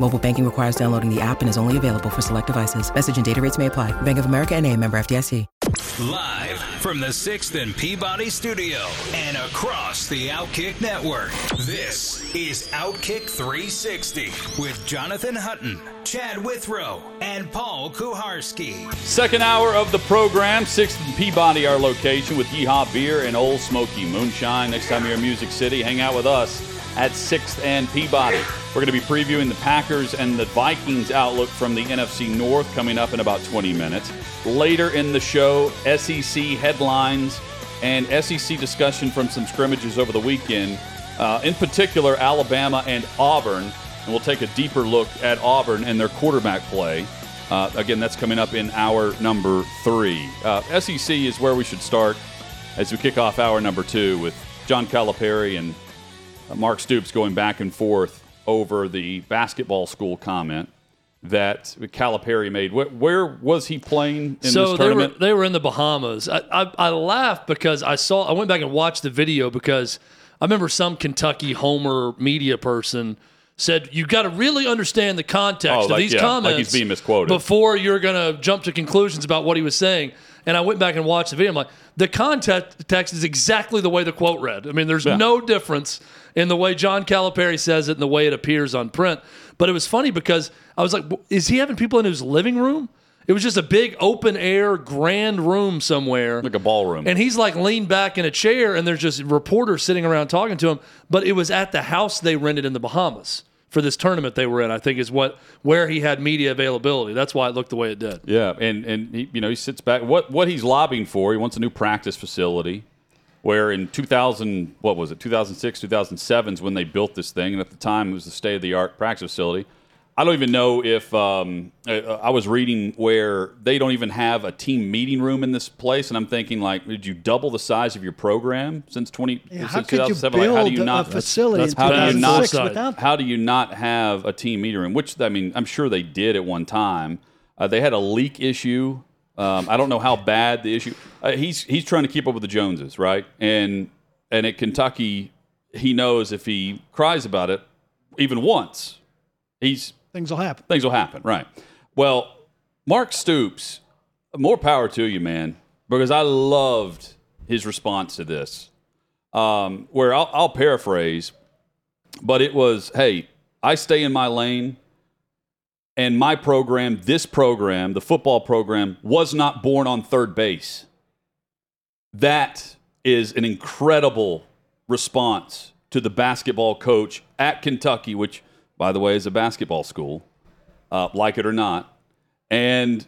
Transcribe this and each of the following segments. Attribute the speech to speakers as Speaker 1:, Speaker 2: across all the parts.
Speaker 1: Mobile banking requires downloading the app and is only available for select devices. Message and data rates may apply. Bank of America and a member FDIC.
Speaker 2: Live from the 6th and Peabody studio and across the Outkick network. This is Outkick 360 with Jonathan Hutton, Chad Withrow, and Paul Kuharsky.
Speaker 3: Second hour of the program, 6th and Peabody, our location with Yeehaw Beer and Ole Smoky Moonshine. Next time you're in Music City, hang out with us at 6th and Peabody. We're going to be previewing the Packers and the Vikings outlook from the NFC North coming up in about 20 minutes. Later in the show, SEC headlines and SEC discussion from some scrimmages over the weekend. Uh, in particular, Alabama and Auburn. And we'll take a deeper look at Auburn and their quarterback play. Uh, again, that's coming up in hour number three. Uh, SEC is where we should start as we kick off hour number two with John Calipari and Mark Stoops going back and forth over the basketball school comment that Calipari made. Where, where was he playing in
Speaker 4: so
Speaker 3: this
Speaker 4: they were they were in the Bahamas. I, I I laughed because I saw I went back and watched the video because I remember some Kentucky Homer media person said you got to really understand the context
Speaker 3: Oh,
Speaker 4: of
Speaker 3: like-
Speaker 4: these
Speaker 3: yeah, like
Speaker 4: comments
Speaker 3: he's being misquoted.
Speaker 4: before you're going to jump to conclusions about what he was saying. And I went back and watched the video. I'm like, the context text is exactly the way the quote read. I mean, there's
Speaker 3: Yeah.
Speaker 4: no difference in the way John Calipari says it and the way it appears on print. But it was funny because I was like, is he having people in his living room? It was just a big open air grand room somewhere.
Speaker 3: like a ballroom.
Speaker 4: And he's like leaned back in a chair, and there's just reporters sitting around talking to him. But it was at the house they rented in the Bahamas for this tournament they were in. I think is what where he had media availability. That's why it looked the way it did.
Speaker 3: Yeah, and and he, you know he sits back. What what he's lobbying for? He wants a new practice facility. Where in 2000, what was it? 2006, 2007 is when they built this thing, and at the time it was the state of the art practice facility. I don't even know if um, I, I was reading where they don't even have a team meeting room in this place, and I'm thinking like, did you double the size of your program since 20
Speaker 5: Yeah,
Speaker 3: since
Speaker 5: how could you
Speaker 3: 2007? Like, how do you
Speaker 5: a
Speaker 3: not
Speaker 5: facility in
Speaker 4: that's
Speaker 3: how do you
Speaker 5: 2006
Speaker 4: not-
Speaker 5: without
Speaker 3: how do you not have a team meeting room? Which I mean, I'm sure they did at one time. Uh, they had a leak issue. Um, I don't know how bad the issue. Uh, he's he's trying to keep up with the Joneses, right? And and at Kentucky, he knows if he cries about it even once, he's
Speaker 5: things will happen?
Speaker 3: things will happen, right? Well, Mark Stoops, more power to you, man, because I loved his response to this. Um, where I'll, I'll paraphrase, but it was, "Hey, I stay in my lane, and my program, this program, the football program, was not born on third base." That is an incredible response to the basketball coach at Kentucky, which, by the way, is a basketball school, uh, like it or not. And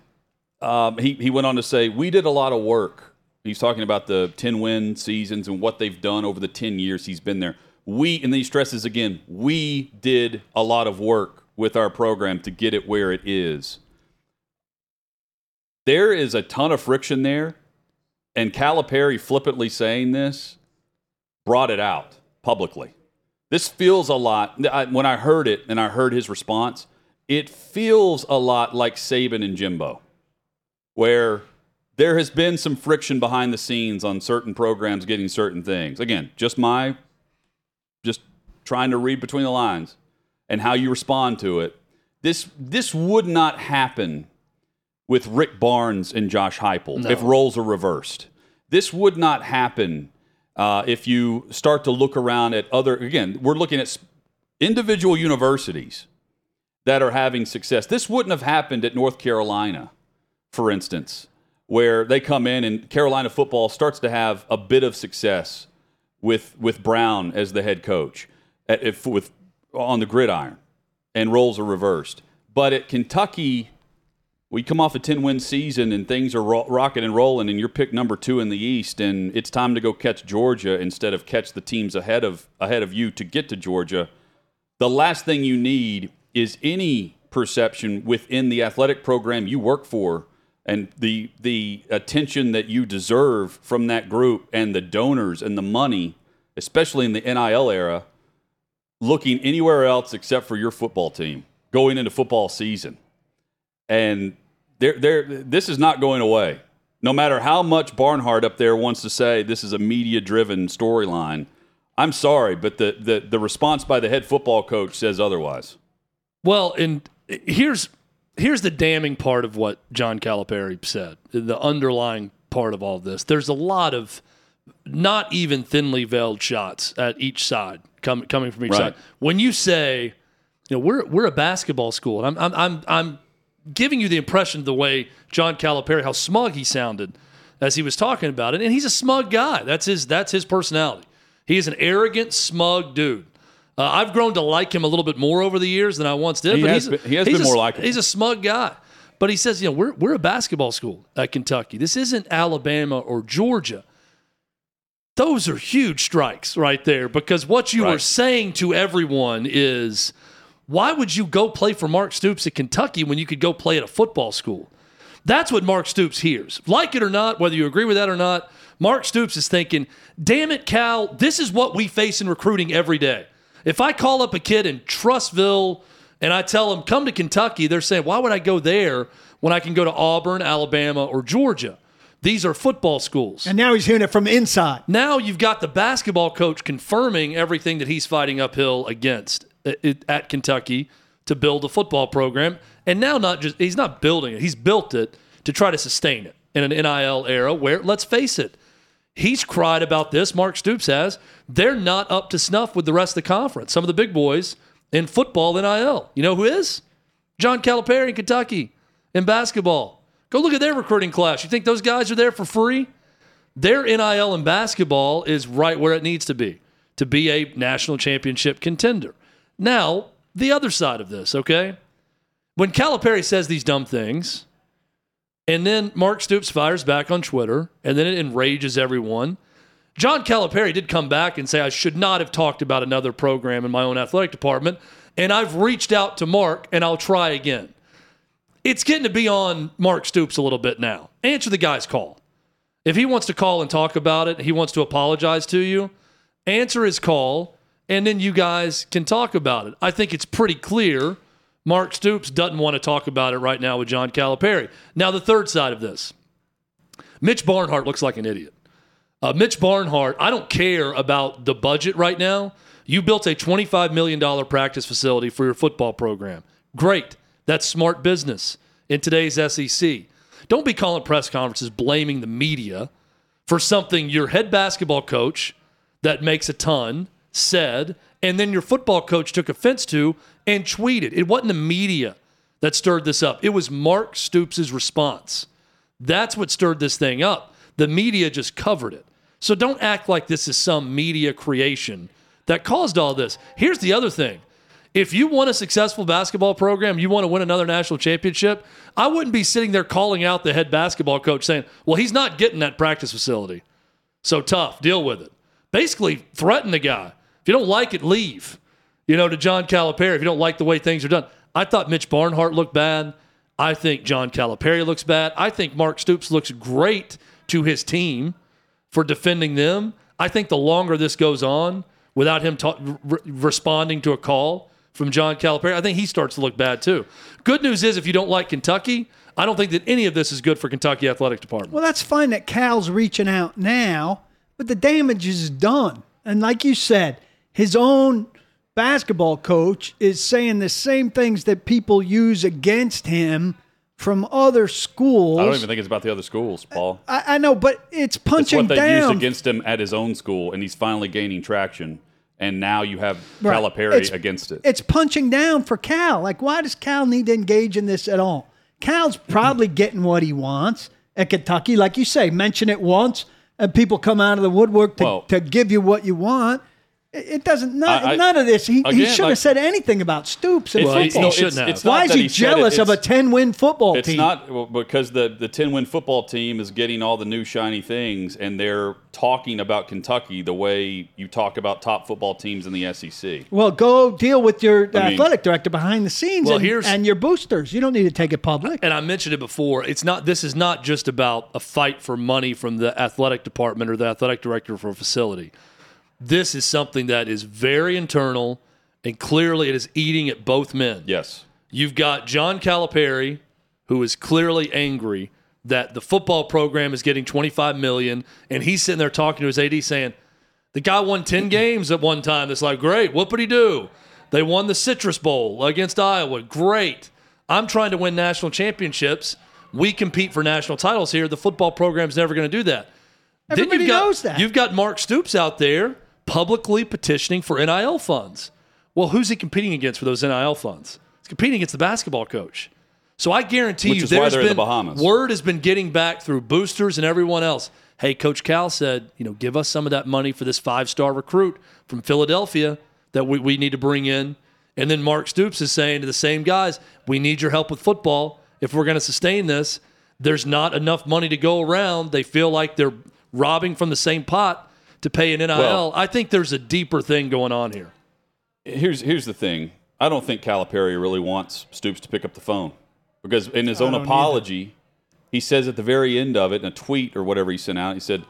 Speaker 3: um, he, he went on to say, We did a lot of work. He's talking about the 10 win seasons and what they've done over the 10 years he's been there. We, and then he stresses again, we did a lot of work with our program to get it where it is. There is a ton of friction there. And Calipari flippantly saying this brought it out publicly. This feels a lot. I, when I heard it and I heard his response, it feels a lot like Saban and Jimbo, where there has been some friction behind the scenes on certain programs getting certain things. Again, just my, just trying to read between the lines and how you respond to it. This this would not happen with Rick Barnes and Josh Heupel if roles are reversed. This would not happen uh, if you start to look around at other. Again, we're looking at individual universities that are having success. This wouldn't have happened at North Carolina, for instance, where they come in and Carolina football starts to have a bit of success with with Brown as the head coach, at, if, with on the gridiron, and roles are reversed. But at Kentucky, we come off a 10 win season and things are ro- rocking and rolling, and you're picked number two in the East, and it's time to go catch Georgia instead of catch the teams ahead of ahead of you to get to Georgia. The last thing you need is any perception within the athletic program you work for and the the attention that you deserve from that group and the donors and the money, especially in the NIL era, looking anywhere else except for your football team going into football season. And there there this is not going away. No matter how much Barnhart up there wants to say this is a media driven storyline, I'm sorry, but the, the the response by the head football coach says otherwise.
Speaker 4: Well, and here's here's the damning part of what John Calipari said. The underlying part of all this. There's a lot of not even thinly veiled shots at each side com- coming from each
Speaker 3: Right.
Speaker 4: side. When you say, you know, we're we're a basketball school, and I'm I'm I'm, I'm giving you the impression of the way John Calipari, how smug he sounded as he was talking about it, and he's a smug guy. That's his that's his personality. He is an arrogant, smug dude. Uh, I've grown to like him a little bit more over the years than I once did.
Speaker 3: He
Speaker 4: but
Speaker 3: has
Speaker 4: he's,
Speaker 3: been- he has
Speaker 4: he's
Speaker 3: been
Speaker 4: a-
Speaker 3: more likable.
Speaker 4: He's a smug guy. But he says, you know, we're, we're a basketball school at Kentucky. This isn't Alabama or Georgia. Those are huge strikes right there because what you are saying to everyone is why would you go play for Mark Stoops at Kentucky when you could go play at a football school? That's what Mark Stoops hears. Like it or not, whether you agree with that or not, Mark Stoops is thinking, damn it, Cal, this is what we face in recruiting every day. If I call up a kid in Trussville and I tell him, come to Kentucky, they're saying, why would I go there when I can go to Auburn, Alabama, or Georgia? These are football schools.
Speaker 5: And now he's hearing it from inside.
Speaker 4: Now you've got the basketball coach confirming everything that he's fighting uphill against Uh, at, at Kentucky to build a football program. And now not just he's not building it, he's built it to try to sustain it in an NIL era where let's face it, he's cried about this, Mark Stoops has. They're not up to snuff with the rest of the conference. Some of the big boys in football NIL. You know who is? John Calipari in Kentucky in basketball. Go look at their recruiting class. You think those guys are there for free? their NIL in basketball is right where it needs to be to be a national championship contender. Now, the other side of this, okay? When Calipari says these dumb things, and then Mark Stoops fires back on Twitter, and then it enrages everyone. John Calipari did come back and say, I should not have talked about another program in my own athletic department, and I've reached out to Mark, and I'll try again. It's getting to be on Mark Stoops a little bit now. Answer the guy's call. If he wants to call and talk about it, he wants to apologize to you, answer his call, and then you guys can talk about it. I think it's pretty clear Mark Stoops doesn't want to talk about it right now with John Calipari. Now, the third side of this Mitch Barnhart looks like an idiot. Uh, Mitch Barnhart, I don't care about the budget right now. You built a $25 million practice facility for your football program. Great. That's smart business in today's SEC. Don't be calling press conferences blaming the media for something your head basketball coach that makes a ton said, and then your football coach took offense to and tweeted. It wasn't the media that stirred this up, it was Mark Stoops' response. That's what stirred this thing up. The media just covered it. So don't act like this is some media creation that caused all this. Here's the other thing. If you want a successful basketball program, you want to win another national championship, I wouldn't be sitting there calling out the head basketball coach saying, well, he's not getting that practice facility. So tough, deal with it. Basically, threaten the guy. If you don't like it, leave. You know, to John Calipari, if you don't like the way things are done. I thought Mitch Barnhart looked bad. I think John Calipari looks bad. I think Mark Stoops looks great to his team for defending them. I think the longer this goes on without him ta- re- responding to a call from John Calipari, I think he starts to look bad too. Good news is if you don't like Kentucky, I don't think that any of this is good for Kentucky athletic department.
Speaker 5: Well, that's fine that Cal's reaching out now, but the damage is done. And like you said, his own basketball coach is saying the same things that people use against him from other schools.
Speaker 3: I don't even think it's about the other schools, Paul.
Speaker 5: I, I know, but it's punching It's
Speaker 3: what they
Speaker 5: down.
Speaker 3: used against him at his own school, and he's finally gaining traction. And now you have
Speaker 5: Right.
Speaker 3: Calipari
Speaker 5: It's-
Speaker 3: against it.
Speaker 5: It's punching down for Cal. Like, why does Cal need to engage in this at all? Cal's probably getting what he wants at Kentucky. Like you say, mention it once, and people come out of the woodwork to,
Speaker 3: Well-
Speaker 5: to give you what you want. It doesn't. None,
Speaker 3: I- I-
Speaker 5: none of this. He, he
Speaker 3: again,
Speaker 5: shouldn't
Speaker 3: like-
Speaker 5: have said anything about Stoops in
Speaker 3: It's-
Speaker 4: he-
Speaker 5: football.
Speaker 4: he
Speaker 3: no,
Speaker 4: shouldn't
Speaker 3: it's-
Speaker 4: have.
Speaker 3: it's not
Speaker 5: Why is
Speaker 3: that
Speaker 5: he,
Speaker 3: said it,
Speaker 5: jealous of a
Speaker 3: it's-
Speaker 5: ten-win football
Speaker 3: It's
Speaker 5: team?
Speaker 3: not well, because the the ten win football team is getting all the new shiny things, and they're talking about Kentucky the way you talk about top football teams in the SEC.
Speaker 5: well, go deal with your
Speaker 3: I mean-
Speaker 5: athletic director behind the scenes
Speaker 4: Well,
Speaker 5: and,
Speaker 4: here's-
Speaker 5: and your boosters. You don't need to take it public.
Speaker 4: and I mentioned it before. It's not. This is not just about a fight for money from the athletic department or the athletic director for a facility. This is something that is very internal, and clearly it is eating at both men.
Speaker 3: Yes,
Speaker 4: You've got John Calipari, who is clearly angry that the football program is getting 25 million, and he's sitting there talking to his AD saying, "The guy won 10 games at one time. It's like, great. What would he do? They won the Citrus Bowl against Iowa. Great. I'm trying to win national championships. We compete for national titles here. The football program's never going to do that. Then
Speaker 5: Everybody
Speaker 4: you've got,
Speaker 5: knows that.
Speaker 4: You've got Mark Stoops out there publicly petitioning for NIL funds. Well, who's he competing against for those NIL funds? He's competing against the basketball coach. So I guarantee
Speaker 3: Which
Speaker 4: you, there's
Speaker 3: in the
Speaker 4: been
Speaker 3: Bahamas.
Speaker 4: word has been getting back through boosters and everyone else. Hey, Coach Cal said, you know, give us some of that money for this five-star recruit from Philadelphia that we, we need to bring in. And then Mark Stoops is saying to the same guys, we need your help with football if we're going to sustain this. There's not enough money to go around. They feel like they're robbing from the same pot to pay an NIL.
Speaker 3: Well-
Speaker 4: I think there's a deeper thing going on here.
Speaker 3: here's here's the thing. I don't think Calipari really wants Stoops to pick up the phone because in his own
Speaker 5: don't
Speaker 3: apology, he says at the very end of it in a tweet or whatever he sent out, he said,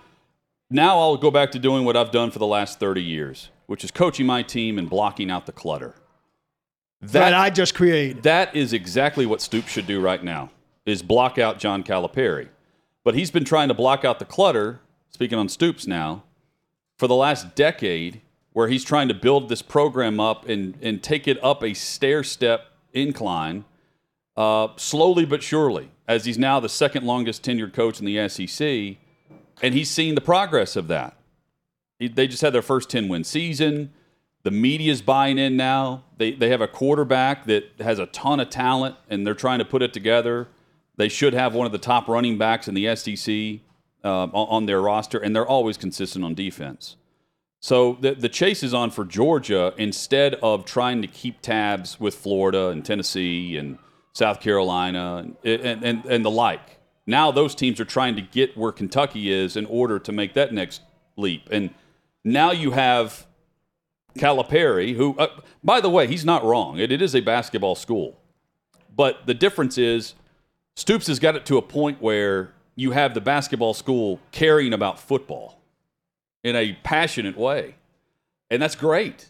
Speaker 3: "Now I'll go back to doing what I've done for the last 30 years, which is coaching my team and blocking out the clutter."
Speaker 5: that I just created.
Speaker 3: That is exactly what Stoops should do right now, is block out John Calipari. But he's been trying to block out the clutter, speaking on Stoops now, for the last decade, where he's trying to build this program up and, and take it up a stair step incline, uh, slowly but surely, as he's now the second longest tenured coach in the SEC. And he's seen the progress of that. He- They just had their first 10 win season. The media's buying in now. They, they have a quarterback that has a ton of talent, and they're trying to put it together. They should have one of the top running backs in the SEC on, on their roster, and they're always consistent on defense. So the, the chase is on for Georgia instead of trying to keep tabs with Florida and Tennessee and South Carolina and, and, and, and the like. Now those teams are trying to get where Kentucky is in order to make that next leap. And now you have Calipari, who, uh, by the way, he's not wrong. It, it is a basketball school. But the difference is Stoops has got it to a point where you have the basketball school caring about football in a passionate way. And that's great.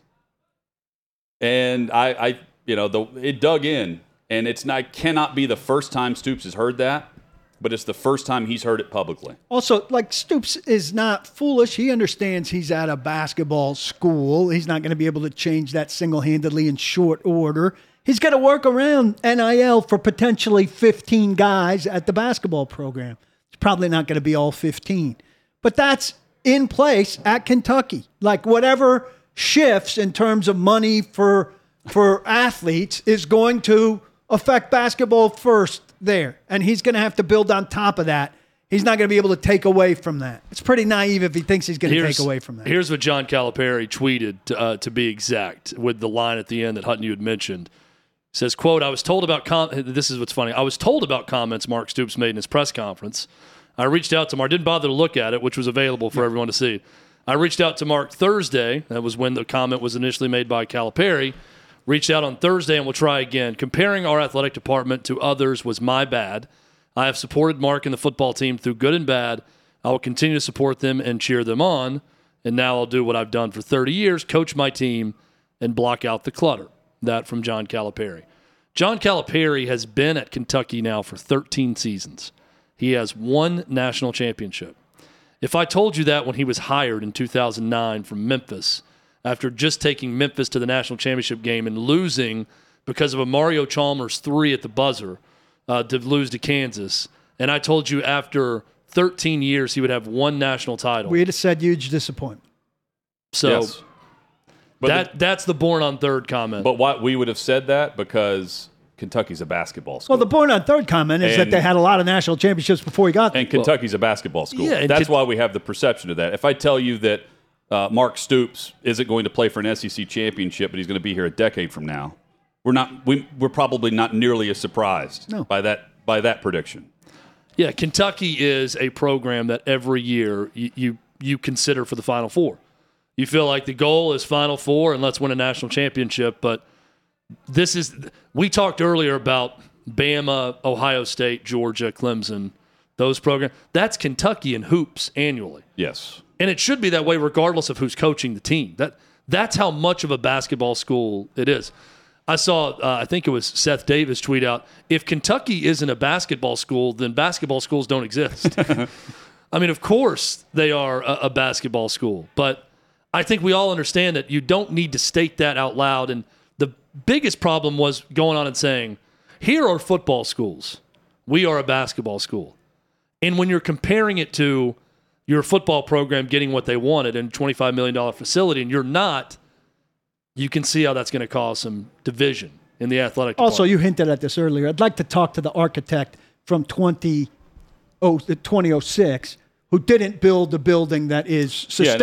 Speaker 3: And I, I you know, the, it dug in. And it's not cannot be the first time Stoops has heard that, but it's the first time he's heard it publicly.
Speaker 5: Also, like Stoops is not foolish. He understands he's at a basketball school. He's not going to be able to change that single handedly in short order. He's got to work around NIL for potentially 15 guys at the basketball program. It's probably not going to be all 15, but that's in place at Kentucky. Like whatever shifts in terms of money for for athletes is going to affect basketball first there, and he's going to have to build on top of that. He's not going to be able to take away from that. It's pretty naive if he thinks he's going to take away from that.
Speaker 4: Here's what John Calipari tweeted, uh, to be exact, with the line at the end that Hutton you had mentioned. Says, "quote I was told about com- this is what's funny. I was told about comments Mark Stoops made in his press conference. I reached out to Mark. Didn't bother to look at it, which was available for everyone to see. I reached out to Mark Thursday. That was when the comment was initially made by Calipari. Reached out on Thursday, and we'll try again. Comparing our athletic department to others was my bad. I have supported Mark and the football team through good and bad. I will continue to support them and cheer them on. And now I'll do what I've done for 30 years coach my team and block out the clutter. That from John Calipari. John Calipari has been at Kentucky now for 13 seasons. He has one national championship. If I told you that when he was hired in 2009 from Memphis, after just taking Memphis to the national championship game and losing because of a Mario Chalmers three at the buzzer uh, to lose to Kansas, and I told you after 13 years he would have one national title.
Speaker 5: We'd have said huge disappointment.
Speaker 4: so
Speaker 3: yes. But,
Speaker 4: that
Speaker 3: the-
Speaker 4: that's the born on third comment.
Speaker 3: but what we would have said that because Kentucky's a basketball school.
Speaker 5: Well, the born on third comment is that they had a lot of national championships before he got there.
Speaker 3: and Kentucky's a basketball school.
Speaker 4: Yeah,
Speaker 3: That's
Speaker 4: Ken-
Speaker 3: why we have the perception of that. If I tell you that uh, Mark Stoops isn't going to play for an SEC championship, but he's going to be here a decade from now. We're not. We, we're probably not nearly as surprised
Speaker 5: No.
Speaker 3: by that by that prediction.
Speaker 4: Yeah, Kentucky is a program that every year you, you you consider for the Final Four. You feel like the goal is Final Four and let's win a national championship, but this is we talked earlier about Bama, Ohio State, Georgia, Clemson, those programs. That's Kentucky in hoops annually.
Speaker 3: Yes.
Speaker 4: And it should be that way regardless of who's coaching the team. That that's how much of a basketball school it is. I saw uh, I think it was Seth Davis tweet out if Kentucky isn't a basketball school, then basketball schools don't exist. I mean, of course they are a, a basketball school, but I think we all understand that you don't need to state that out loud. And the biggest problem was going on and saying, "Here are football schools. We are a basketball school." And when you're comparing it to your football program getting what they wanted in a $25 million facility, and you're not, you can see how that's going to cause some division in the athletic
Speaker 5: Also,
Speaker 4: department.
Speaker 5: you hinted at this earlier. I'd like to talk to the architect from 20, oh, 2006 who didn't build the building that is
Speaker 3: Yeah,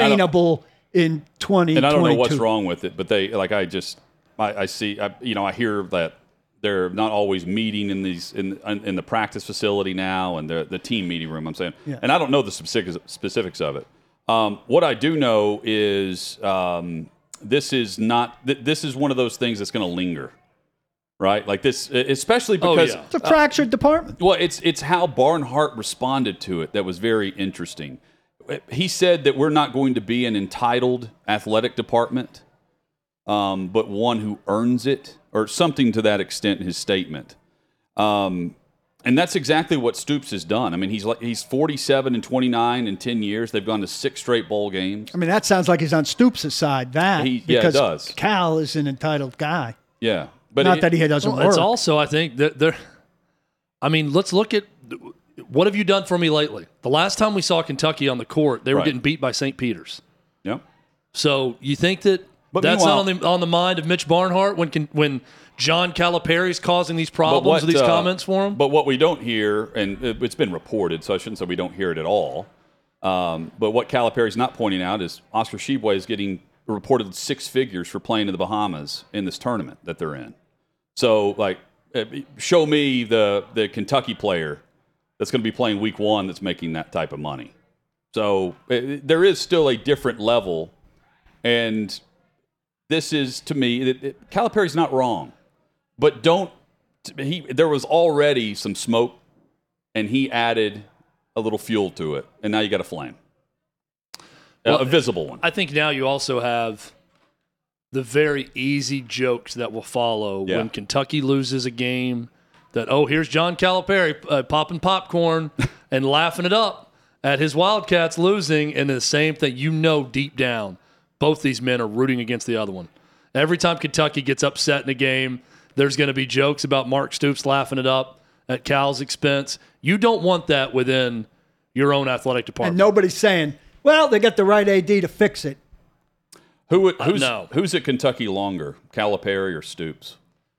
Speaker 3: and I don't-
Speaker 5: sustainable in 2022.
Speaker 3: And I don't know what's wrong with it, but they like I just I, I see I, you know I hear that they're not always meeting in these in in the practice facility now and the the team meeting room. I'm saying,
Speaker 5: Yeah.
Speaker 3: and I don't know the specifics specifics of it. Um, what I do know is um, this is not th- this is one of those things that's going to linger, right? Like this, especially
Speaker 4: Oh,
Speaker 3: because
Speaker 4: yeah.
Speaker 5: It's a fractured department.
Speaker 3: well, it's it's how Barnhart responded to it that was very interesting. He said that we're not going to be an entitled athletic department, um, but one who earns it, or something to that extent in his statement. Um, and that's exactly what Stoops has done. I mean, he's like he's 47 and 29 in 10 years. They've gone to six straight bowl games.
Speaker 5: I mean, that sounds like he's on Stoops' side. That
Speaker 3: He- yeah, it
Speaker 5: because
Speaker 3: does.
Speaker 5: Cal is an entitled guy.
Speaker 3: Yeah, but
Speaker 5: Not
Speaker 3: it-
Speaker 5: that he doesn't
Speaker 4: Well,
Speaker 5: work.
Speaker 4: it's also, I think, that there. I mean, let's look at what have you done for me lately? The last time we saw Kentucky on the court, they were
Speaker 3: Right.
Speaker 4: getting beat by St. Peter's.
Speaker 3: Yep.
Speaker 4: So you think that
Speaker 3: But
Speaker 4: that's not on the on the mind of Mitch Barnhart when when John Calipari's causing these problems
Speaker 3: what,
Speaker 4: with these
Speaker 3: uh,
Speaker 4: comments for him?
Speaker 3: But what we don't hear, and it- it's been reported, so I shouldn't say we don't hear it at all. Um, but what Calipari's not pointing out is Oscar Tshiebwe is getting reported six figures for playing in the Bahamas in this tournament that they're in. So, like, uh, show me the the Kentucky player that's going to be playing Week One that's making that type of money. So uh, there is still a different level, and this is to me, it, it, Calipari's not wrong but don't he there was already some smoke and he added a little fuel to it and now you got a flame
Speaker 4: Well,
Speaker 3: a visible one
Speaker 4: I think now you also have the very easy jokes that will follow
Speaker 3: Yeah.
Speaker 4: when Kentucky loses a game. That oh, here's John Calipari uh, popping popcorn and laughing it up at his Wildcats losing, and the same thing. You know, deep down, both these men are rooting against the other one. Every time Kentucky gets upset in a game, there's going to be jokes about Mark Stoops laughing it up at Cal's expense. You don't want that within your own athletic department.
Speaker 5: and nobody's saying, well, they got the right AD to fix it.
Speaker 3: who would- who's
Speaker 4: no.
Speaker 3: who's at Kentucky longer Calipari or Stoops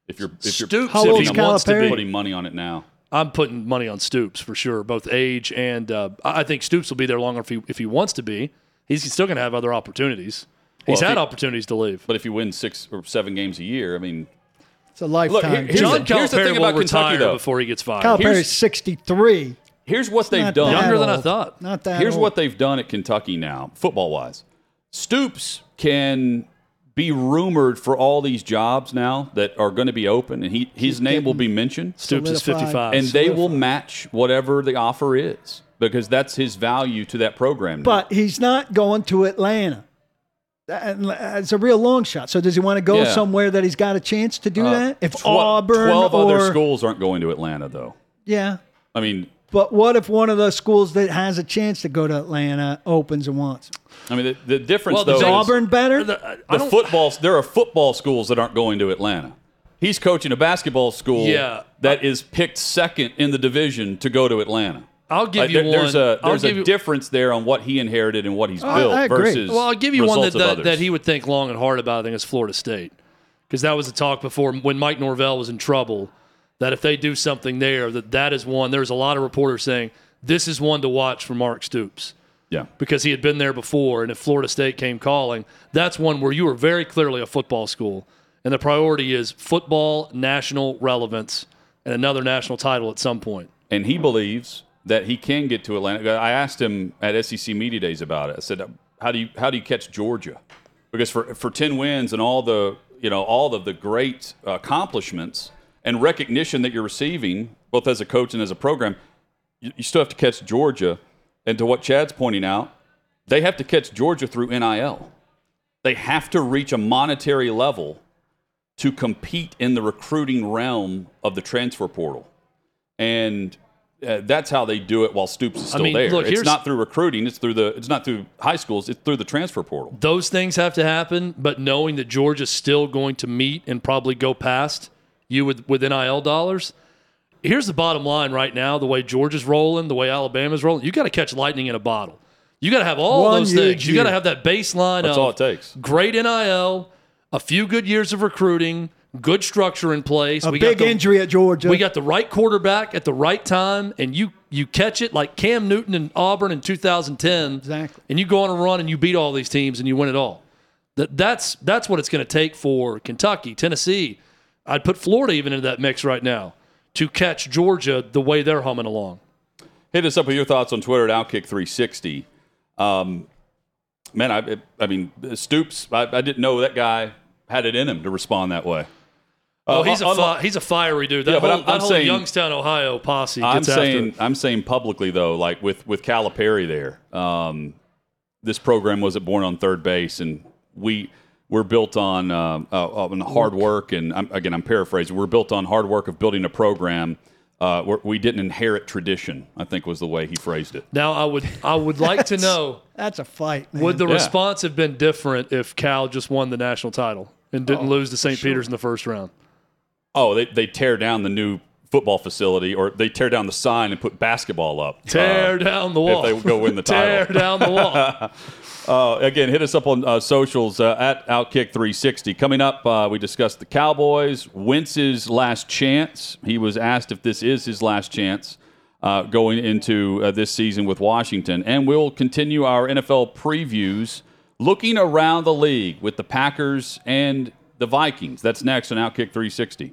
Speaker 3: if you're if you're
Speaker 4: Stoops,
Speaker 5: How
Speaker 4: if
Speaker 5: old's
Speaker 4: he wants to
Speaker 5: Calipari?
Speaker 4: be,
Speaker 3: putting money on it now
Speaker 4: I'm putting money on Stoops for sure, both age and uh, I I think Stoops will be there longer if he if he wants to be. He's still going to have other opportunities. He's
Speaker 3: Well, if
Speaker 4: had
Speaker 3: he-
Speaker 4: opportunities to leave.
Speaker 3: but if you win six or seven games a year I mean
Speaker 5: It's a lifetime.
Speaker 3: here's
Speaker 4: John
Speaker 3: the- here's the
Speaker 4: Calipari
Speaker 3: thing
Speaker 4: will
Speaker 3: about Kentucky,
Speaker 4: retire
Speaker 3: though.
Speaker 4: before he gets fired.
Speaker 5: Calipari's
Speaker 3: here's-
Speaker 5: 63.
Speaker 3: here's what they've
Speaker 5: Not
Speaker 3: done
Speaker 5: that
Speaker 4: Younger than I
Speaker 5: old.
Speaker 4: thought.
Speaker 5: Not that
Speaker 3: Here's
Speaker 5: old.
Speaker 3: what they've done at Kentucky now, football wise. Stoops can be rumored for all these jobs now that are going to be open, and he his name will be mentioned,
Speaker 4: Stoops is 55.
Speaker 3: and they will match whatever the offer is because that's his value to that program. now.
Speaker 5: But he's not going to Atlanta. Uh, it's a real long shot. So does he want to go
Speaker 3: Yeah.
Speaker 5: somewhere that he's got a chance to do uh, that? If
Speaker 3: Twe-
Speaker 5: Auburn
Speaker 3: twelve
Speaker 5: or
Speaker 3: other schools aren't going to Atlanta, though.
Speaker 5: yeah,
Speaker 3: I mean,
Speaker 5: but what if one of the schools that has a chance to go to Atlanta opens and wants?
Speaker 3: I mean the, the difference
Speaker 4: Well,
Speaker 3: though
Speaker 5: Is
Speaker 3: is
Speaker 5: Auburn better?
Speaker 4: The- I
Speaker 3: the football. There are football schools that aren't going to Atlanta. He's coaching a basketball school
Speaker 4: Yeah.
Speaker 3: that is picked second in the division to go to Atlanta.
Speaker 4: I'll give
Speaker 3: Like,
Speaker 4: you
Speaker 3: there-
Speaker 4: one.
Speaker 3: a
Speaker 4: I'll
Speaker 3: there's
Speaker 4: give
Speaker 3: a
Speaker 4: you-
Speaker 3: difference there on what he inherited and what he's
Speaker 5: I-
Speaker 3: built
Speaker 5: I agree.
Speaker 3: versus.
Speaker 4: Well, I'll give you one that, that, that he would think long and hard about. I think is Florida State, because that was the talk before when Mike Norvell was in trouble. That if they do something there, that that is one. There's a lot of reporters saying this is one to watch for Mark Stoops.
Speaker 3: Yeah.
Speaker 4: because he had been there before. And if Florida State came calling, that's one where you are very clearly a football school. And the priority is football national relevance and another national title at some point.
Speaker 3: and he believes that he can get to Atlanta. I asked him at SEC media days about it. I said, "How do you how do you catch Georgia?" Because for for ten wins and all the you know all of the great uh, accomplishments and recognition that you're receiving, both as a coach and as a program, you, you still have to catch Georgia. And to what Chad's pointing out, they have to catch Georgia through NIL. They have to reach a monetary level to compete in the recruiting realm of the transfer portal. And uh, that's how they do it while Stoops is still
Speaker 4: mean,
Speaker 3: there.
Speaker 4: look,
Speaker 3: it's not through recruiting, it's through the it's not through high schools, it's through the transfer portal.
Speaker 4: Those things have to happen, but knowing that Georgia's still going to meet and probably go past you with, with NIL dollars. Here's the bottom line right now the way Georgia's rolling, the way Alabama's rolling, you got to catch lightning in a bottle. You got to have all
Speaker 5: One
Speaker 4: those
Speaker 5: huge
Speaker 4: things. You got to have that baseline
Speaker 3: That's
Speaker 4: of
Speaker 3: all it takes.
Speaker 4: great NIL, a few good years of recruiting, good structure in place.
Speaker 5: A
Speaker 4: we
Speaker 5: big
Speaker 4: got the,
Speaker 5: injury at Georgia.
Speaker 4: We got the right quarterback at the right time, and you you catch it like Cam Newton in Auburn in 2010.
Speaker 5: Exactly.
Speaker 4: And you go on a run and you beat all these teams and you win it all. That that's that's what it's going to take for Kentucky, Tennessee. I'd put Florida even into that mix right now to catch Georgia the way they're humming along.
Speaker 3: Hit us up with your thoughts on Twitter at Outkick360. Um, man, I, I mean, Stoops, I, I didn't know that guy had it in him to respond that way.
Speaker 4: Oh,
Speaker 3: Uh,
Speaker 4: he's a fi- he's a fiery dude. That
Speaker 3: Yeah, but
Speaker 4: whole,
Speaker 3: I'm- I'm
Speaker 4: whole
Speaker 3: saying-
Speaker 4: Youngstown, Ohio posse
Speaker 3: I'm saying. I'm saying publicly though, like with with Calipari there, um, this program wasn't born on third base, and we we're built on uh, uh, on hard work. And I'm, again, I'm paraphrasing. We're built on hard work of building a program. Uh, we're, we didn't inherit tradition. I think was the way he phrased it.
Speaker 4: Now I would I would like to know
Speaker 5: That's a fight. Man.
Speaker 4: would the
Speaker 3: Yeah.
Speaker 4: response have been different if Cal just won the national title and didn't lose to St. Peter's in the first round?
Speaker 3: Oh, they they tear down the new football facility, or they tear down the sign and put basketball up.
Speaker 4: Tear
Speaker 3: Uh,
Speaker 4: down the wall.
Speaker 3: If they go win the
Speaker 4: Tear
Speaker 3: title.
Speaker 4: Tear down the wall.
Speaker 3: Uh, again, hit us up on uh, socials uh, at Outkick360. Coming up, uh, we discussed the Cowboys. Wentz's last chance. He was asked if this is his last chance uh, going into uh, this season with Washington. And we'll continue our NFL previews looking around the league with the Packers and the Vikings. That's next on Outkick360.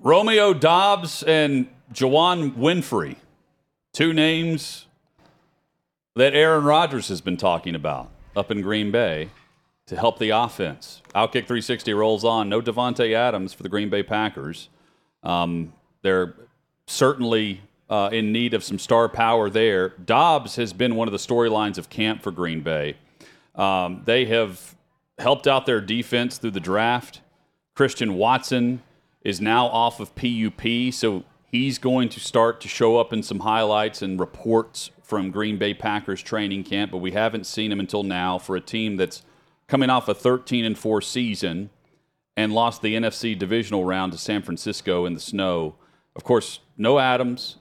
Speaker 3: Romeo Doubs and Juwann Winfree, two names that Aaron Rodgers has been talking about up in Green Bay to help the offense. Outkick 360 rolls on. No Davante Adams for the Green Bay Packers. Um, they're certainly uh, in need of some star power there. Dobbs has been one of the storylines of camp for Green Bay. Um, they have helped out their defense through the draft. Christian Watson is now off of PUP, so he's going to start to show up in some highlights and reports from Green Bay Packers training camp, but we haven't seen him until now for a team that's coming off a 13 and 4 season and lost the NFC divisional round to San Francisco in the snow. Of course, no Adams,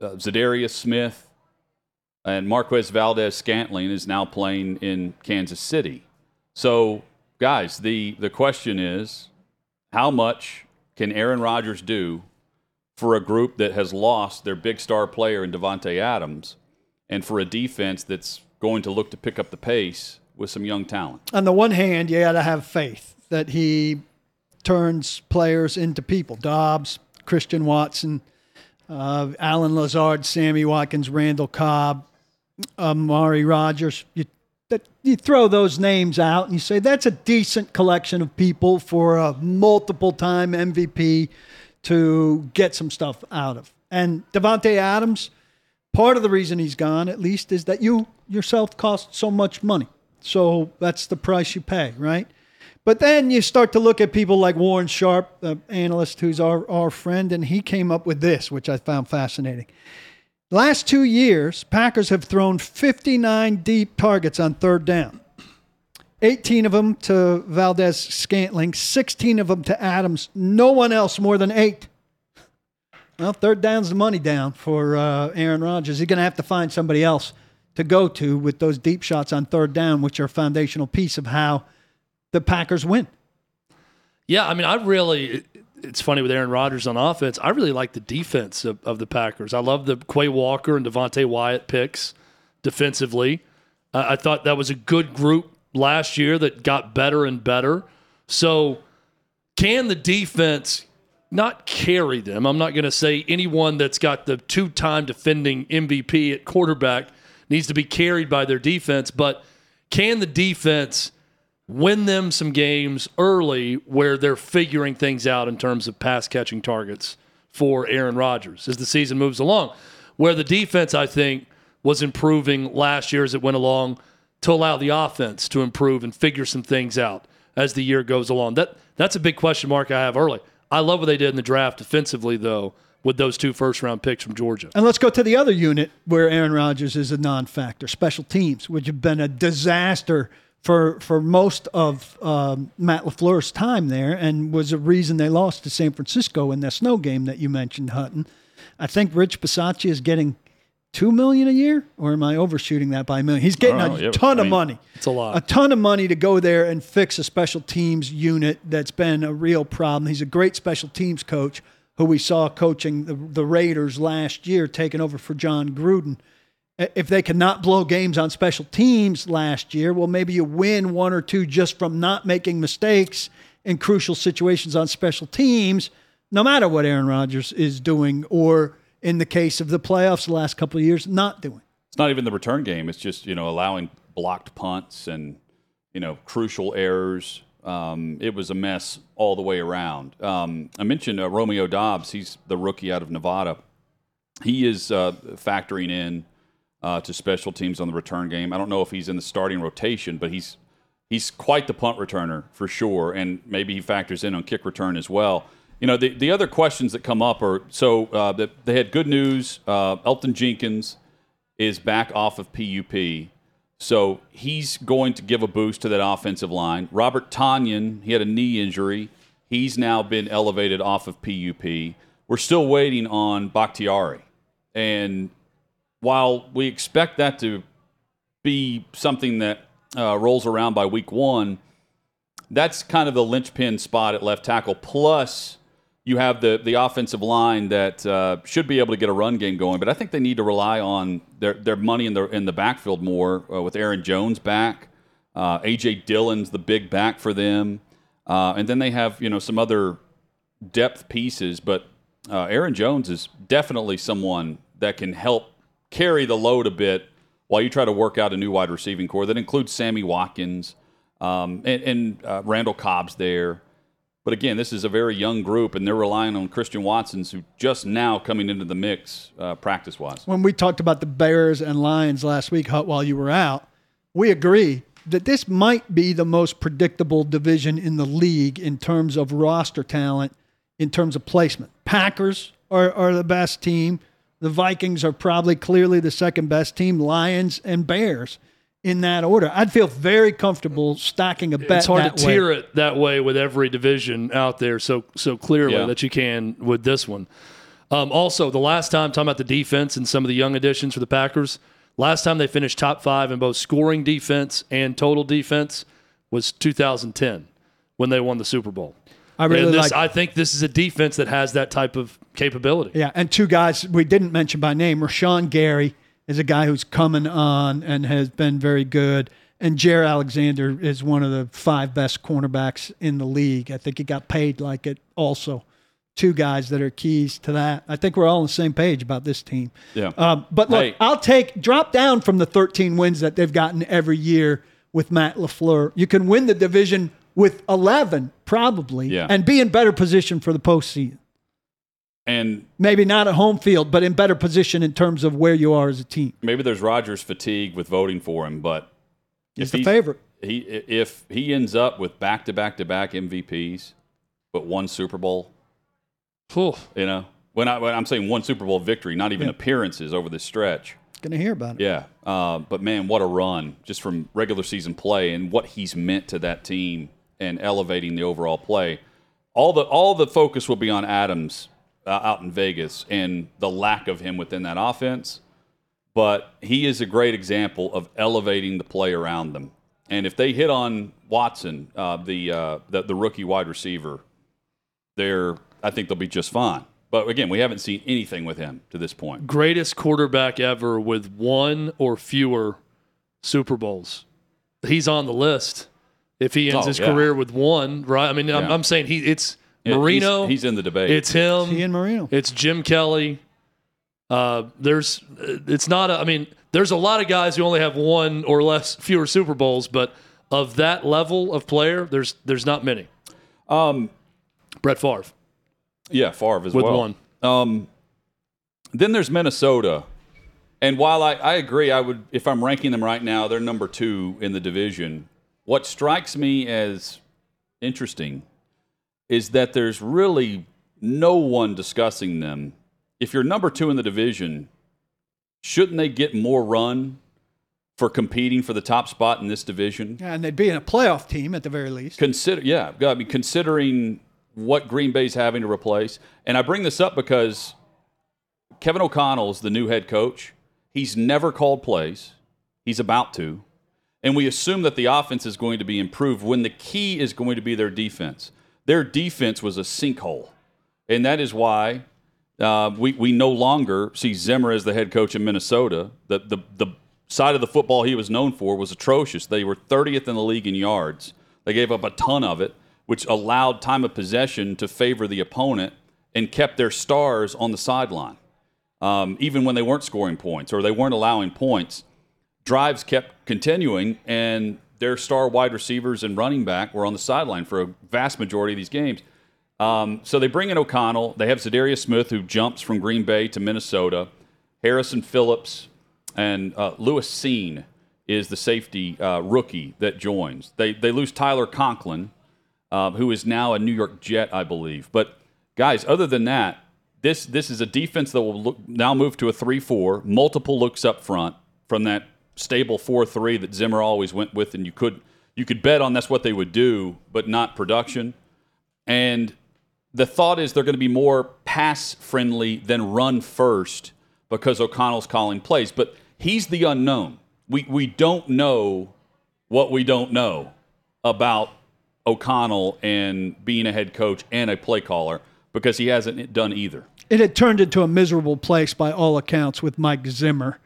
Speaker 3: uh, Za'Darius Smith, and Marquez Valdes-Scantling is now playing in Kansas City. So, guys, the the question is, how much can Aaron Rodgers do for a group that has lost their big star player in Davante Adams, and for a defense that's going to look to pick up the pace with some young talent?
Speaker 5: On the one hand, you got to have faith that he turns players into people. Doubs, Christian Watson, uh, Allen Lazard, Sammy Watkins, Randall Cobb, Amari Rodgers. You, that, you throw those names out and you say that's a decent collection of people for a multiple time MVP to get some stuff out of. And Davante Adams, part of the reason he's gone, at least, is that you yourself cost so much money. So that's the price you pay, right? But then you start to look at people like Warren Sharp, the analyst who's our, our friend, and he came up with this, which I found fascinating. Last two years, Packers have thrown 59 deep targets on third down. 18 of them to Valdes-Scantling, 16 of them to Adams. No one else more than eight. Well, third down's the money down for uh, Aaron Rodgers. He's going to have to find somebody else to go to with those deep shots on third down, which are a foundational piece of how the Packers win.
Speaker 4: Yeah, I mean, I really. It's funny with Aaron Rodgers on offense. I really like the defense of, of the Packers. I love the Quay Walker and Devonte Wyatt picks defensively. Uh, I thought that was a good group last year that got better and better. So, can the defense not carry them? I'm not going to say anyone that's got the two time defending MVP at quarterback needs to be carried by their defense, but can the defense win them some games early where they're figuring things out in terms of pass catching targets for Aaron Rodgers as the season moves along? Where the defense, I think, was improving last year as it went along to allow the offense to improve and figure some things out as the year goes along. That that's a big question mark I have early. I love what they did in the draft defensively though with those two first round picks from Georgia.
Speaker 5: And let's go to the other unit where Aaron Rodgers is a non factor special teams, which have been a disaster for, for most of um, Matt LaFleur's time there and was a reason they lost to San Francisco in that snow game that you mentioned, Hutton. I think Rich Bisaccia is getting two million a year, or am I overshooting that by a million? He's getting
Speaker 3: Oh,
Speaker 5: a
Speaker 3: yeah,
Speaker 5: ton
Speaker 3: I
Speaker 5: of
Speaker 3: mean,
Speaker 5: money.
Speaker 4: It's a lot.
Speaker 5: A ton of money to go there and fix a special teams unit that's been a real problem. He's a great special teams coach who we saw coaching the, the Raiders last year, taking over for Jon Gruden. If they cannot blow games on special teams last year, well, maybe you win one or two just from not making mistakes in crucial situations on special teams, no matter what Aaron Rodgers is doing, or in the case of the playoffs the last couple of years, not doing.
Speaker 3: It's not even the return game. It's just you know allowing blocked punts and you know crucial errors. Um, it was a mess all the way around. Um, I mentioned uh, Romeo Doubs. He's the rookie out of Nevada. He is uh, factoring in uh, to special teams on the return game. I don't know if he's in the starting rotation, but he's he's quite the punt returner for sure, and maybe he factors in on kick return as well. You know, the, the other questions that come up are so uh, that they had good news. Uh, Elgton Jenkins is back off of PUP. So he's going to give a boost to that offensive line. Robert Tonyan, he had a knee injury. He's now been elevated off of PUP. We're still waiting on Bakhtiari. And while we expect that to be something that uh, rolls around by week one, that's kind of the linchpin spot at left tackle. Plus, you have the the offensive line that uh, should be able to get a run game going, but I think they need to rely on their their money in the in the backfield more uh, with Aaron Jones back. Uh, AJ Dillon's the big back for them, uh, and then they have you know some other depth pieces, but uh, Aaron Jones is definitely someone that can help carry the load a bit while you try to work out a new wide receiving core that includes Sammy Watkins um, and, and uh, Randall Cobb's there. But again, this is a very young group, and they're relying on Christian Watson's, who just now coming into the mix uh, practice wise.
Speaker 5: when we talked about the Bears and Lions last week Hut, while you were out, we agree that this might be the most predictable division in the league in terms of roster talent, in terms of placement. Packers are, are the best team. The Vikings are probably clearly the second best team. Lions and Bears in that order. I'd feel very comfortable stacking a bet.
Speaker 4: it's hard
Speaker 5: that
Speaker 4: to
Speaker 5: way.
Speaker 4: tier it that way with every division out there so so clearly
Speaker 3: Yeah.
Speaker 4: that you can with this one. Um, also, the last time talking about the defense and some of the young additions for the Packers, last time they finished top five in both scoring defense and total defense was 2010 when they won the Super Bowl.
Speaker 5: I really
Speaker 4: this,
Speaker 5: like.
Speaker 4: I think this is a defense that has that type of capability.
Speaker 5: Yeah, and two guys we didn't mention by name. Rashan Gary is a guy who's coming on and has been very good. And Jaire Alexander is one of the five best cornerbacks in the league. I think he got paid like it also. Two guys that are keys to that. I think we're all on the same page about this team.
Speaker 3: Yeah.
Speaker 5: Um, but look,
Speaker 3: Hey.
Speaker 5: I'll take drop down from the 13 wins that they've gotten every year with Matt LaFleur. You can win the division with 11 probably
Speaker 3: Yeah.
Speaker 5: and be in better position for the postseason
Speaker 3: And
Speaker 5: maybe not at home field, but in better position in terms of where you are as a team.
Speaker 3: maybe there's Rodgers fatigue with voting for him, but
Speaker 5: He's
Speaker 3: if
Speaker 5: the favorite.
Speaker 3: He if he ends up with back to back to back MVPs, but one Super Bowl,
Speaker 4: Whew.
Speaker 3: you know, when I when I'm saying one Super Bowl victory, not even
Speaker 5: Yeah.
Speaker 3: appearances over this stretch.
Speaker 5: Going to hear about it.
Speaker 3: Yeah, uh, but man, what a run just from regular season play and what he's meant to that team and elevating the overall play. All the all the focus will be on Adams uh, out in Vegas and the lack of him within that offense. But he is a great example of elevating the play around them. And if they hit on Watson, uh, the, uh, the the rookie wide receiver, they're I think they'll be just fine. But again, we haven't seen anything with him to this point.
Speaker 4: Greatest quarterback ever with one or fewer Super Bowls. He's on the list. If he ends
Speaker 3: Oh,
Speaker 4: his
Speaker 3: yeah.
Speaker 4: career with one, right? I mean, I'm, I'm saying he it's
Speaker 3: Yeah, he's-
Speaker 4: Marino.
Speaker 3: he's, in the debate.
Speaker 4: It's him.
Speaker 5: He and Marino.
Speaker 4: It's Jim Kelly. Uh, there's, it's not. A, I mean, there's a lot of guys who only have one or less fewer Super Bowls, but of that level of player, there's there's not many.
Speaker 3: um,
Speaker 4: Brett Favre
Speaker 3: yeah, Favre as
Speaker 4: with
Speaker 3: well.
Speaker 4: one.
Speaker 3: Um, then there's Minnesota, and while I, I agree, I would if I'm ranking them right now, they're number two in the division. What strikes me as interesting is that there's really no one discussing them. If you're number two in the division, shouldn't they get more run for competing for the top spot in this division?
Speaker 5: Yeah, and they'd be in a playoff team at the very least.
Speaker 3: Consider, yeah, I mean, considering what Green Bay's having to replace, and I bring this up because Kevin O'Connell is the new head coach. He's never called plays. He's about to, and we assume that the offense is going to be improved when the key is going to be their defense. Their defense was a sinkhole, and that is why uh, we we no longer see Zimmer as the head coach in Minnesota. The the the side of the football he was known for was atrocious. They were 30th in the league in yards. They gave up a ton of it, which allowed time of possession to favor the opponent and kept their stars on the sideline. Um, even when they weren't scoring points or they weren't allowing points, drives kept continuing, and their star wide receivers and running back were on the sideline for a vast majority of these games. Um, so they bring in O'Connell. They have Za'Darius Smith, who jumps from Green Bay to Minnesota. Harrison Phillips and uh, Lewis Cine is the safety uh, rookie that joins. They they lose Tyler Conklin, uh, who is now a New York Jet, I believe. But guys, other than that, this this is a defense that will look, now move to a three-four, multiple looks up front from that stable four-three that Zimmer always went with, and you could you could bet on that's what they would do, but not production. And the thought is they're going to be more pass friendly than run first because O'Connell's calling plays. But he's the unknown. We, we don't know what we don't know about O'Connell and being a head coach and a play caller because he hasn't done either.
Speaker 5: It had turned into a miserable place by all accounts with Mike Zimmer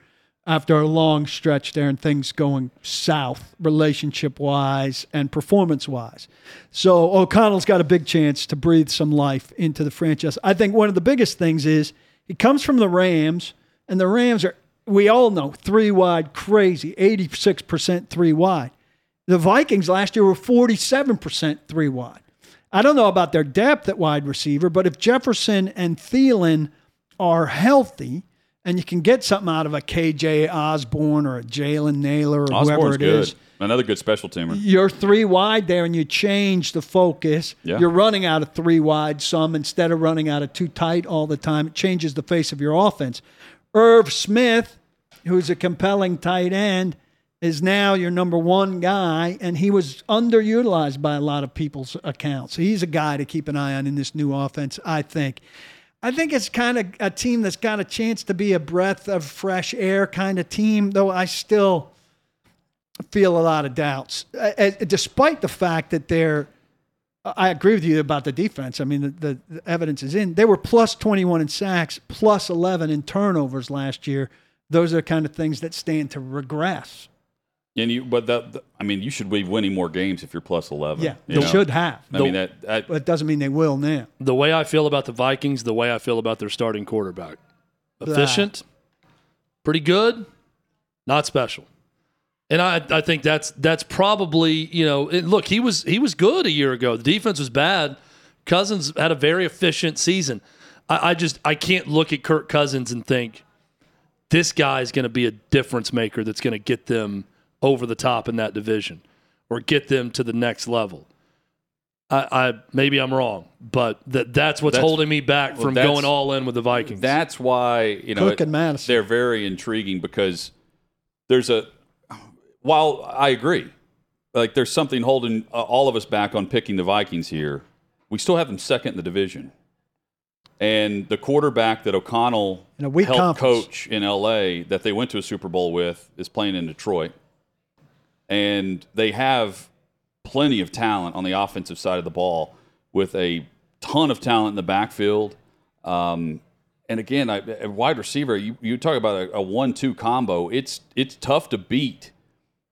Speaker 5: after a long stretch there and things going south relationship wise and performance wise. So O'Connell's got a big chance to breathe some life into the franchise. I think one of the biggest things is he comes from the Rams, and the Rams are, we all know, three wide crazy, 86% three wide. The Vikings last year were 47% three wide. I don't know about their depth at wide receiver, but if Jefferson and Thielen are healthy and you can get something out of a KJ Osborne or a Jalen Nailor or whoever
Speaker 3: Osborne's
Speaker 5: it
Speaker 3: good.
Speaker 5: is,
Speaker 3: Another good special teamer.
Speaker 5: you're three wide there and you change the focus.
Speaker 3: Yeah.
Speaker 5: You're running out of three wide some instead of running out of two tight all the time. It changes the face of your offense. Irv Smith, who's a compelling tight end, is now your number one guy, and he was underutilized by a lot of people's accounts. He's a guy to keep an eye on in this new offense, I think. I think it's kind of a team that's got a chance to be a breath of fresh air kind of team, though I still feel a lot of doubts, despite the fact that they're. I agree with you about the defense. I mean, the, the, the evidence is in. They were plus 21 in sacks, plus 11 in turnovers last year. Those are kind of things that stand to regress.
Speaker 3: And you, but that, the- I mean, you should be winning more games if you're plus eleven.
Speaker 5: Yeah,
Speaker 3: you
Speaker 5: they
Speaker 3: know?
Speaker 5: should have.
Speaker 3: I mean, that, that
Speaker 5: but it doesn't mean they will now.
Speaker 4: The way I feel about the Vikings, the way I feel about their starting quarterback. Efficient, pretty good, not special. And I, I think that's that's probably you know and look he was he was good a year ago. The defense was bad. Cousins had a very efficient season. I, I just I can't look at Kirk Cousins and think this guy is going to be a difference maker that's going to get them over the top in that division or get them to the next level. I, I maybe I'm wrong, but that that's what's
Speaker 3: That's-
Speaker 4: holding me back
Speaker 3: well,
Speaker 4: from
Speaker 3: that's-
Speaker 4: going all in with the Vikings.
Speaker 3: That's why you know
Speaker 5: Cook and Mattison.
Speaker 3: they're very intriguing because there's a. While I agree, like there's something holding uh, all of us back on picking the Vikings here. We still have them second in the division, and the quarterback that O'Connell
Speaker 5: In a
Speaker 3: helped
Speaker 5: conference.
Speaker 3: coach in L.A. that they went to a Super Bowl with is playing in Detroit, and they have plenty of talent on the offensive side of the ball with a ton of talent in the backfield. Um, and again, I, a wide receiver, you, you talk about a, a one-two combo. It's it's tough to beat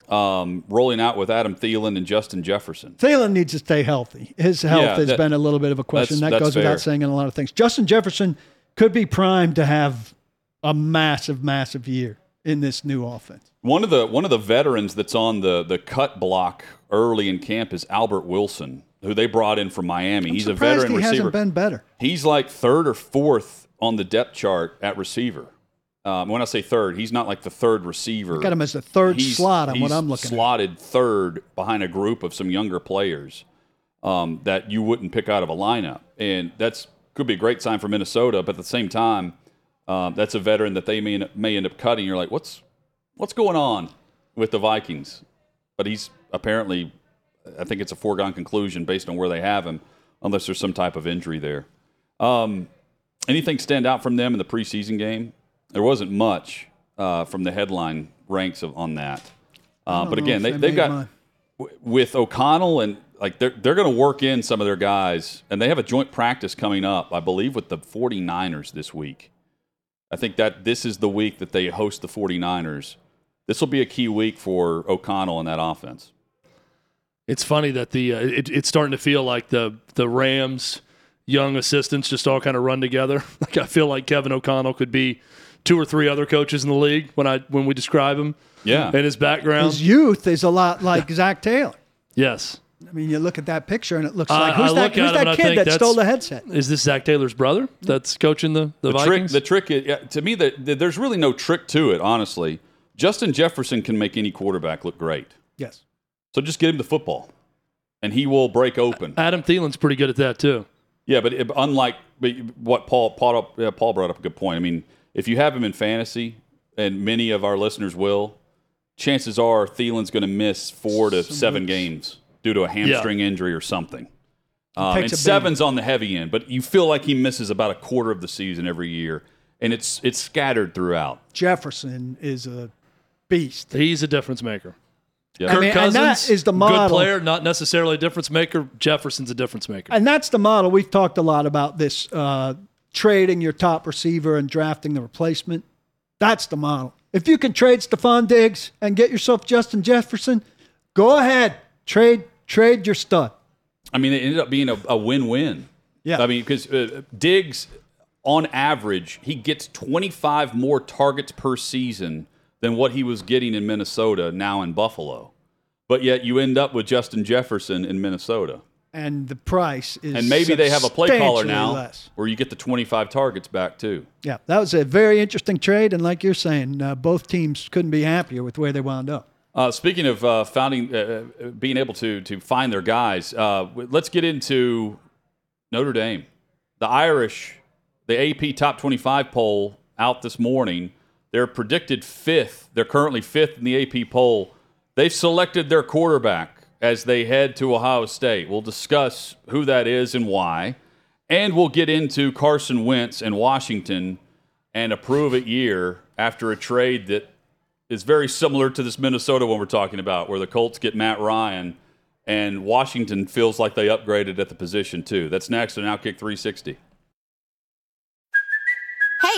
Speaker 3: um, rolling out with Adam Thielen and Justin Jefferson.
Speaker 5: Thielen needs to stay healthy. His health
Speaker 3: Yeah,
Speaker 5: has been a little bit of a question.
Speaker 3: that's-
Speaker 5: That
Speaker 3: that's
Speaker 5: goes
Speaker 3: fair.
Speaker 5: without saying in a lot of things. Justin Jefferson could be primed to have a massive, massive year in this new offense.
Speaker 3: One of the one of the veterans that's on the the cut block early in camp is Albert Wilson, who they brought in from Miami.
Speaker 5: I'm
Speaker 3: He's a veteran
Speaker 5: he
Speaker 3: receiver.
Speaker 5: hasn't been better.
Speaker 3: He's like third or fourth on the depth chart at receiver. Um, when I say third, he's not like the third receiver.
Speaker 5: Got him as the third
Speaker 3: He's-
Speaker 5: slot on what I'm looking at.
Speaker 3: slotted third behind a group of some younger players um, that you wouldn't pick out of a lineup, and that's could be a great sign for Minnesota. But at the same time, um, that's a veteran that they may may end up cutting. You're like, what's what's going on with the Vikings? But he's apparently, I think it's a foregone conclusion based on where they have him, unless there's some type of injury there. Um, anything stand out from them in the preseason game? There wasn't much uh, from the headline ranks of, on that. Uh, but again, they,
Speaker 5: they
Speaker 3: they've got w- with O'Connell and like they're they're going to work in some of their guys, and they have a joint practice coming up, I believe, with the 49ers this week. I think that this is the week that they host the 49ers. This will be a key week for O'Connell and that offense.
Speaker 4: It's funny that the uh, it, it's starting to feel like the the Rams young assistants just all kind of run together. Like I feel like Kevin O'Connell could be two or three other coaches in the league when I when we describe him
Speaker 3: Yeah.
Speaker 4: and his background.
Speaker 5: His youth is a lot like Zac Taylor.
Speaker 4: yes.
Speaker 5: I mean, you look at that picture and it looks
Speaker 4: I-
Speaker 5: like who's
Speaker 4: I
Speaker 5: that? Who's
Speaker 4: at him and I
Speaker 5: that kid that stole the headset?
Speaker 4: Is this Zac Taylor's brother that's coaching the, the,
Speaker 3: the trick
Speaker 4: Vikings?
Speaker 3: the trick is yeah, to me that that there's really no trick to it honestly justin jefferson can make any quarterback look great
Speaker 5: Yes.
Speaker 3: so just get him the football and he will break open
Speaker 4: Adam Thielen's pretty good at that too.
Speaker 3: yeah but it, unlike but what paul paul, up, yeah, paul brought up a good point i mean if you have him in fantasy and many of our listeners will chances are Thielen's going to miss four to seven games due to a hamstring injury or something um, and
Speaker 5: a big-
Speaker 3: seven's on the heavy end, but you feel like he misses about a quarter of the season every year, and it's it's scattered throughout.
Speaker 5: Jefferson is a beast.
Speaker 4: He's a difference maker.
Speaker 3: Yeah.
Speaker 5: I mean, and that is the model.
Speaker 4: Good player, not necessarily a difference maker. Jefferson's a difference maker.
Speaker 5: And that's the model. We've talked a lot about this uh, trading your top receiver and drafting the replacement. That's the model. If you can trade Stefon Diggs and get yourself Justin Jefferson, go ahead. Trade trade your stud.
Speaker 3: I mean, it ended up being a, a win-win.
Speaker 5: Yeah.
Speaker 3: I mean, because uh, Diggs, on average, he gets 25 more targets per season than what he was getting in Minnesota now in Buffalo. But yet you end up with Justin Jefferson in Minnesota.
Speaker 5: And the price is
Speaker 3: And maybe they have a play caller now
Speaker 5: less.
Speaker 3: where you get the 25 targets back too.
Speaker 5: Yeah, that was a very interesting trade, and like you're saying, uh, both teams couldn't be happier with where they wound up.
Speaker 3: Uh, speaking of uh, founding, uh, uh, being able to to find their guys, uh, let's get into Notre Dame. The Irish, the AP Top 25 poll out this morning. They're predicted fifth. They're currently fifth in the AP poll. They've selected their quarterback as they head to Ohio State. We'll discuss who that is and why. And we'll get into Carson Wentz and Washington and a prove it year after a trade that is very similar to this Minnesota one we're talking about, where the Colts get Matt Ryan and Washington feels like they upgraded at the position too. That's next on Outkick 360.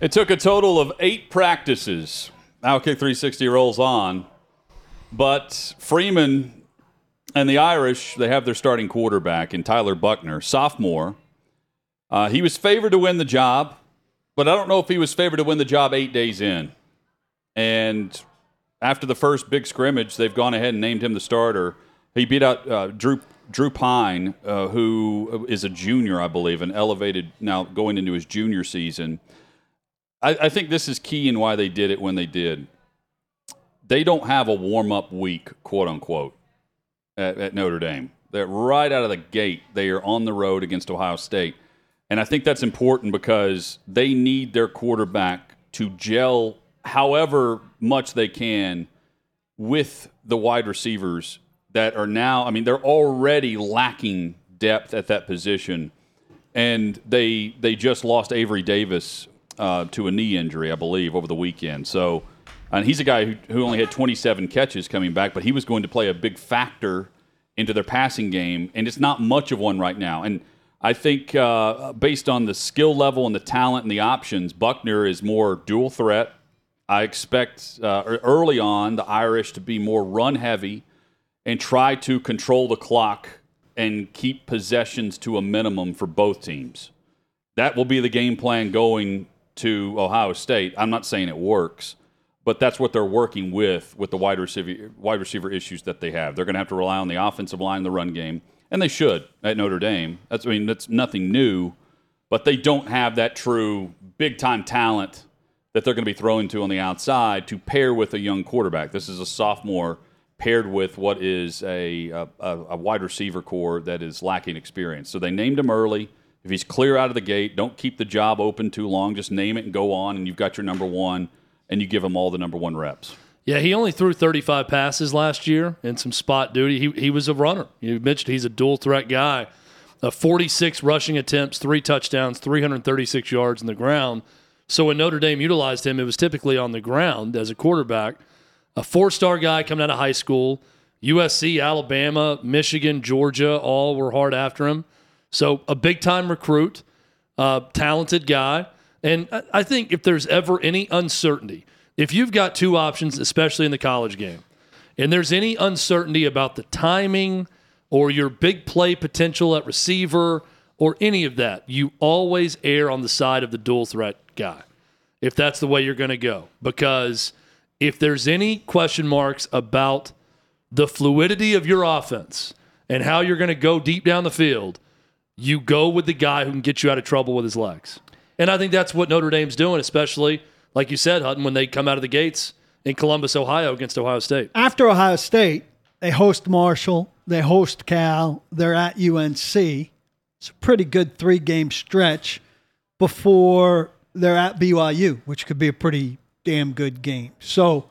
Speaker 3: It took a total of eight practices. Outkick 360 rolls on. But Freeman and the Irish, they have their starting quarterback in Tyler Buchner, sophomore. Uh, he was favored to win the job, but I don't know if he was favored to win the job eight days in. And after the first big scrimmage, they've gone ahead and named him the starter. He beat out uh, Drew Drew Pyne, uh, who is a junior, I believe, and elevated now going into his junior season. I, I think this is key in why they did it when they did. They don't have a warm up week, quote unquote, at, at Notre Dame. That right out of the gate, they are on the road against Ohio State. And I think that's important because they need their quarterback to gel however much they can with the wide receivers that are now, I mean, they're already lacking depth at that position. And they they just lost Avery Davis uh, to a knee injury, I believe, over the weekend. So, and he's a guy who, who only had 27 catches coming back, but he was going to play a big factor into their passing game, and it's not much of one right now. And I think uh, based on the skill level and the talent and the options, Buchner is more dual threat. I expect uh, early on the Irish to be more run heavy and try to control the clock and keep possessions to a minimum for both teams. That will be the game plan going to Ohio State. I'm not saying it works, but that's what they're working with with the wide receiver wide receiver issues that they have. They're going to have to rely on the offensive line, the run game, and they should at Notre Dame. That's I mean that's nothing new, but they don't have that true big time talent that they're going to be throwing to on the outside to pair with a young quarterback. This is a sophomore paired with what is a, a, a wide receiver core that is lacking experience. So they named him early. If he's clear out of the gate, don't keep the job open too long. Just name it and go on, and you've got your number one, and you give him all the number one reps.
Speaker 4: Yeah, he only threw 35 passes last year in some spot duty. He, he was a runner. You mentioned he's a dual threat guy. Uh, 46 rushing attempts, three touchdowns, 336 yards in the ground. So when Notre Dame utilized him, it was typically on the ground as a quarterback. A four star guy coming out of high school. USC, Alabama, Michigan, Georgia, all were hard after him. So a big time recruit, uh, talented guy. And I think if there's ever any uncertainty, if you've got two options, especially in the college game, and there's any uncertainty about the timing or your big play potential at receiver or any of that, you always err on the side of the dual threat guy if that's the way you're going to go. Because if there's any question marks about the fluidity of your offense and how you're going to go deep down the field, you go with the guy who can get you out of trouble with his legs. And I think that's what Notre Dame's doing, especially, like you said, Hutton, when they come out of the gates in Columbus, Ohio against Ohio State.
Speaker 5: After Ohio State, they host Marshall, they host Cal, they're at UNC. It's a pretty good three game stretch before they're at BYU, which could be a pretty damn good game. So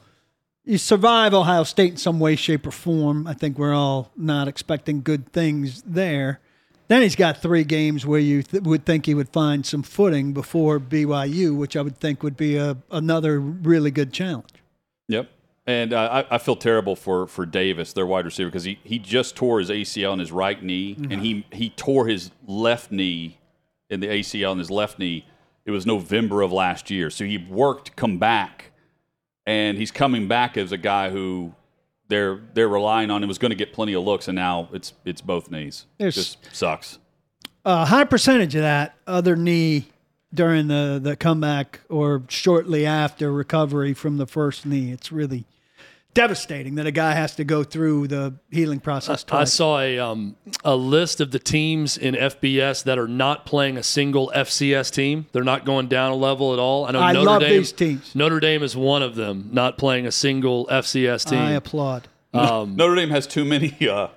Speaker 5: you survive Ohio State in some way, shape, or form. I think we're all not expecting good things there. Then he's got three games where you th- would think he would find some footing before BYU, which I would think would be a, another really good challenge.
Speaker 3: Yep. And uh, I, I, feel terrible for, for Davis, their wide receiver, because he, he just tore his ACL in his right knee, mm-hmm. and he, he tore his left knee in the ACL in his left knee. It was November of last year. So he worked, come back, and he's coming back as a guy who they're they're relying on him was going to get plenty of looks, and now it's it's both knees. It just sucks.
Speaker 5: A high percentage of that other knee during the the comeback or shortly after recovery from the first knee. It's really devastating that a guy has to go through the healing process
Speaker 4: I saw a um, a list of the teams in FBS that are not playing a single FCS team. They're not going down a level at all. I know
Speaker 5: I
Speaker 4: Notre
Speaker 5: love
Speaker 4: Dame,
Speaker 5: these teams.
Speaker 4: Notre Dame is one of them, not playing a single FCS team.
Speaker 5: I applaud.
Speaker 3: Notre Dame has too many. Uh,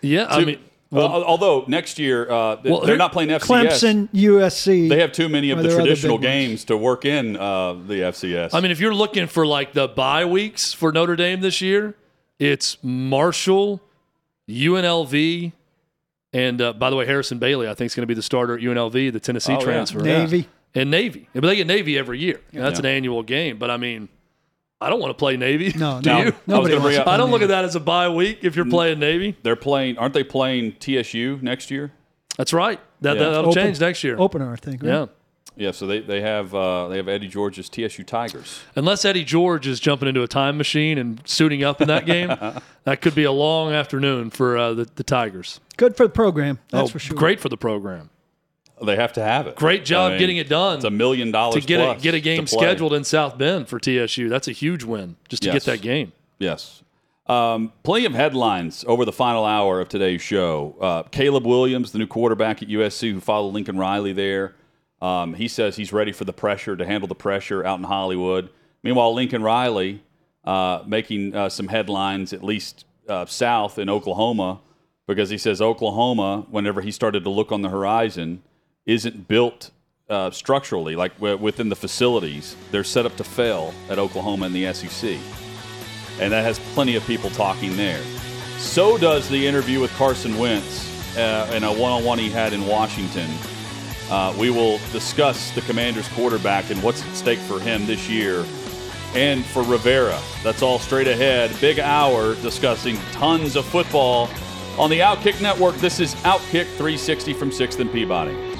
Speaker 4: yeah, I
Speaker 3: too-
Speaker 4: mean,
Speaker 3: uh, although next year uh,
Speaker 4: Well,
Speaker 3: they're not playing FCS.
Speaker 5: Clemson, USC.
Speaker 3: They have too many of the traditional
Speaker 5: big ones?
Speaker 3: games to work in uh, the FCS.
Speaker 4: I mean, if you're looking for like the bye weeks for Notre Dame this year, it's Marshall, UNLV, and uh, by the way, Harrison Bailey, I think is going to be the starter at UNLV, the Tennessee
Speaker 3: Oh, yeah.
Speaker 4: transfer.
Speaker 5: Navy.
Speaker 4: and Navy. But they get Navy every year. That's
Speaker 3: Yeah.
Speaker 4: an annual game. But I mean, I don't want to play Navy.
Speaker 5: No,
Speaker 4: do
Speaker 5: no.
Speaker 4: you?
Speaker 3: I
Speaker 5: Nobody
Speaker 3: gonna
Speaker 5: wants
Speaker 3: up-
Speaker 5: to
Speaker 4: I don't look at that as a bye week if you're playing Navy.
Speaker 3: they're playing. Aren't they playing TSU next year?
Speaker 4: That's right. That,
Speaker 3: Yeah.
Speaker 4: that will
Speaker 5: Open-
Speaker 4: change next year.
Speaker 5: Opener, I think. Right?
Speaker 4: Yeah.
Speaker 3: Yeah. So they, they have uh, they have Eddie George's TSU Tigers.
Speaker 4: Unless Eddie George is jumping into a time machine and suiting up in that game, that could be a long afternoon for uh, the, the Tigers.
Speaker 5: Good for the program. That's
Speaker 4: oh,
Speaker 5: for sure.
Speaker 4: Great for the program.
Speaker 3: They have to have it.
Speaker 4: Great job
Speaker 3: I mean,
Speaker 4: getting it done.
Speaker 3: It's a million dollars
Speaker 4: to get a, get a game scheduled in South Bend for TSU. That's a huge win just to
Speaker 3: Yes.
Speaker 4: get that game.
Speaker 3: Yes. Um, plenty of headlines over the final hour of today's show. Uh, Caleb Williams, the new quarterback at USC who followed Lincoln Riley there, um, he says he's ready for the pressure to handle the pressure out in Hollywood. Meanwhile, Lincoln Riley uh, making uh, some headlines, at least uh, south in Oklahoma, because he says Oklahoma, whenever he started to look on the horizon, isn't built uh, structurally, like w- within the facilities. They're set up to fail at Oklahoma in the SEC and that has plenty of people talking there. So does the interview with Carson Wentz uh, in a one-on-one he had in Washington. Uh, we will discuss the Commanders' quarterback and what's at stake for him this year, and for Rivera. That's all straight ahead. Big hour discussing tons of football on the Outkick Network. This is Outkick 360 from Sixth and Peabody.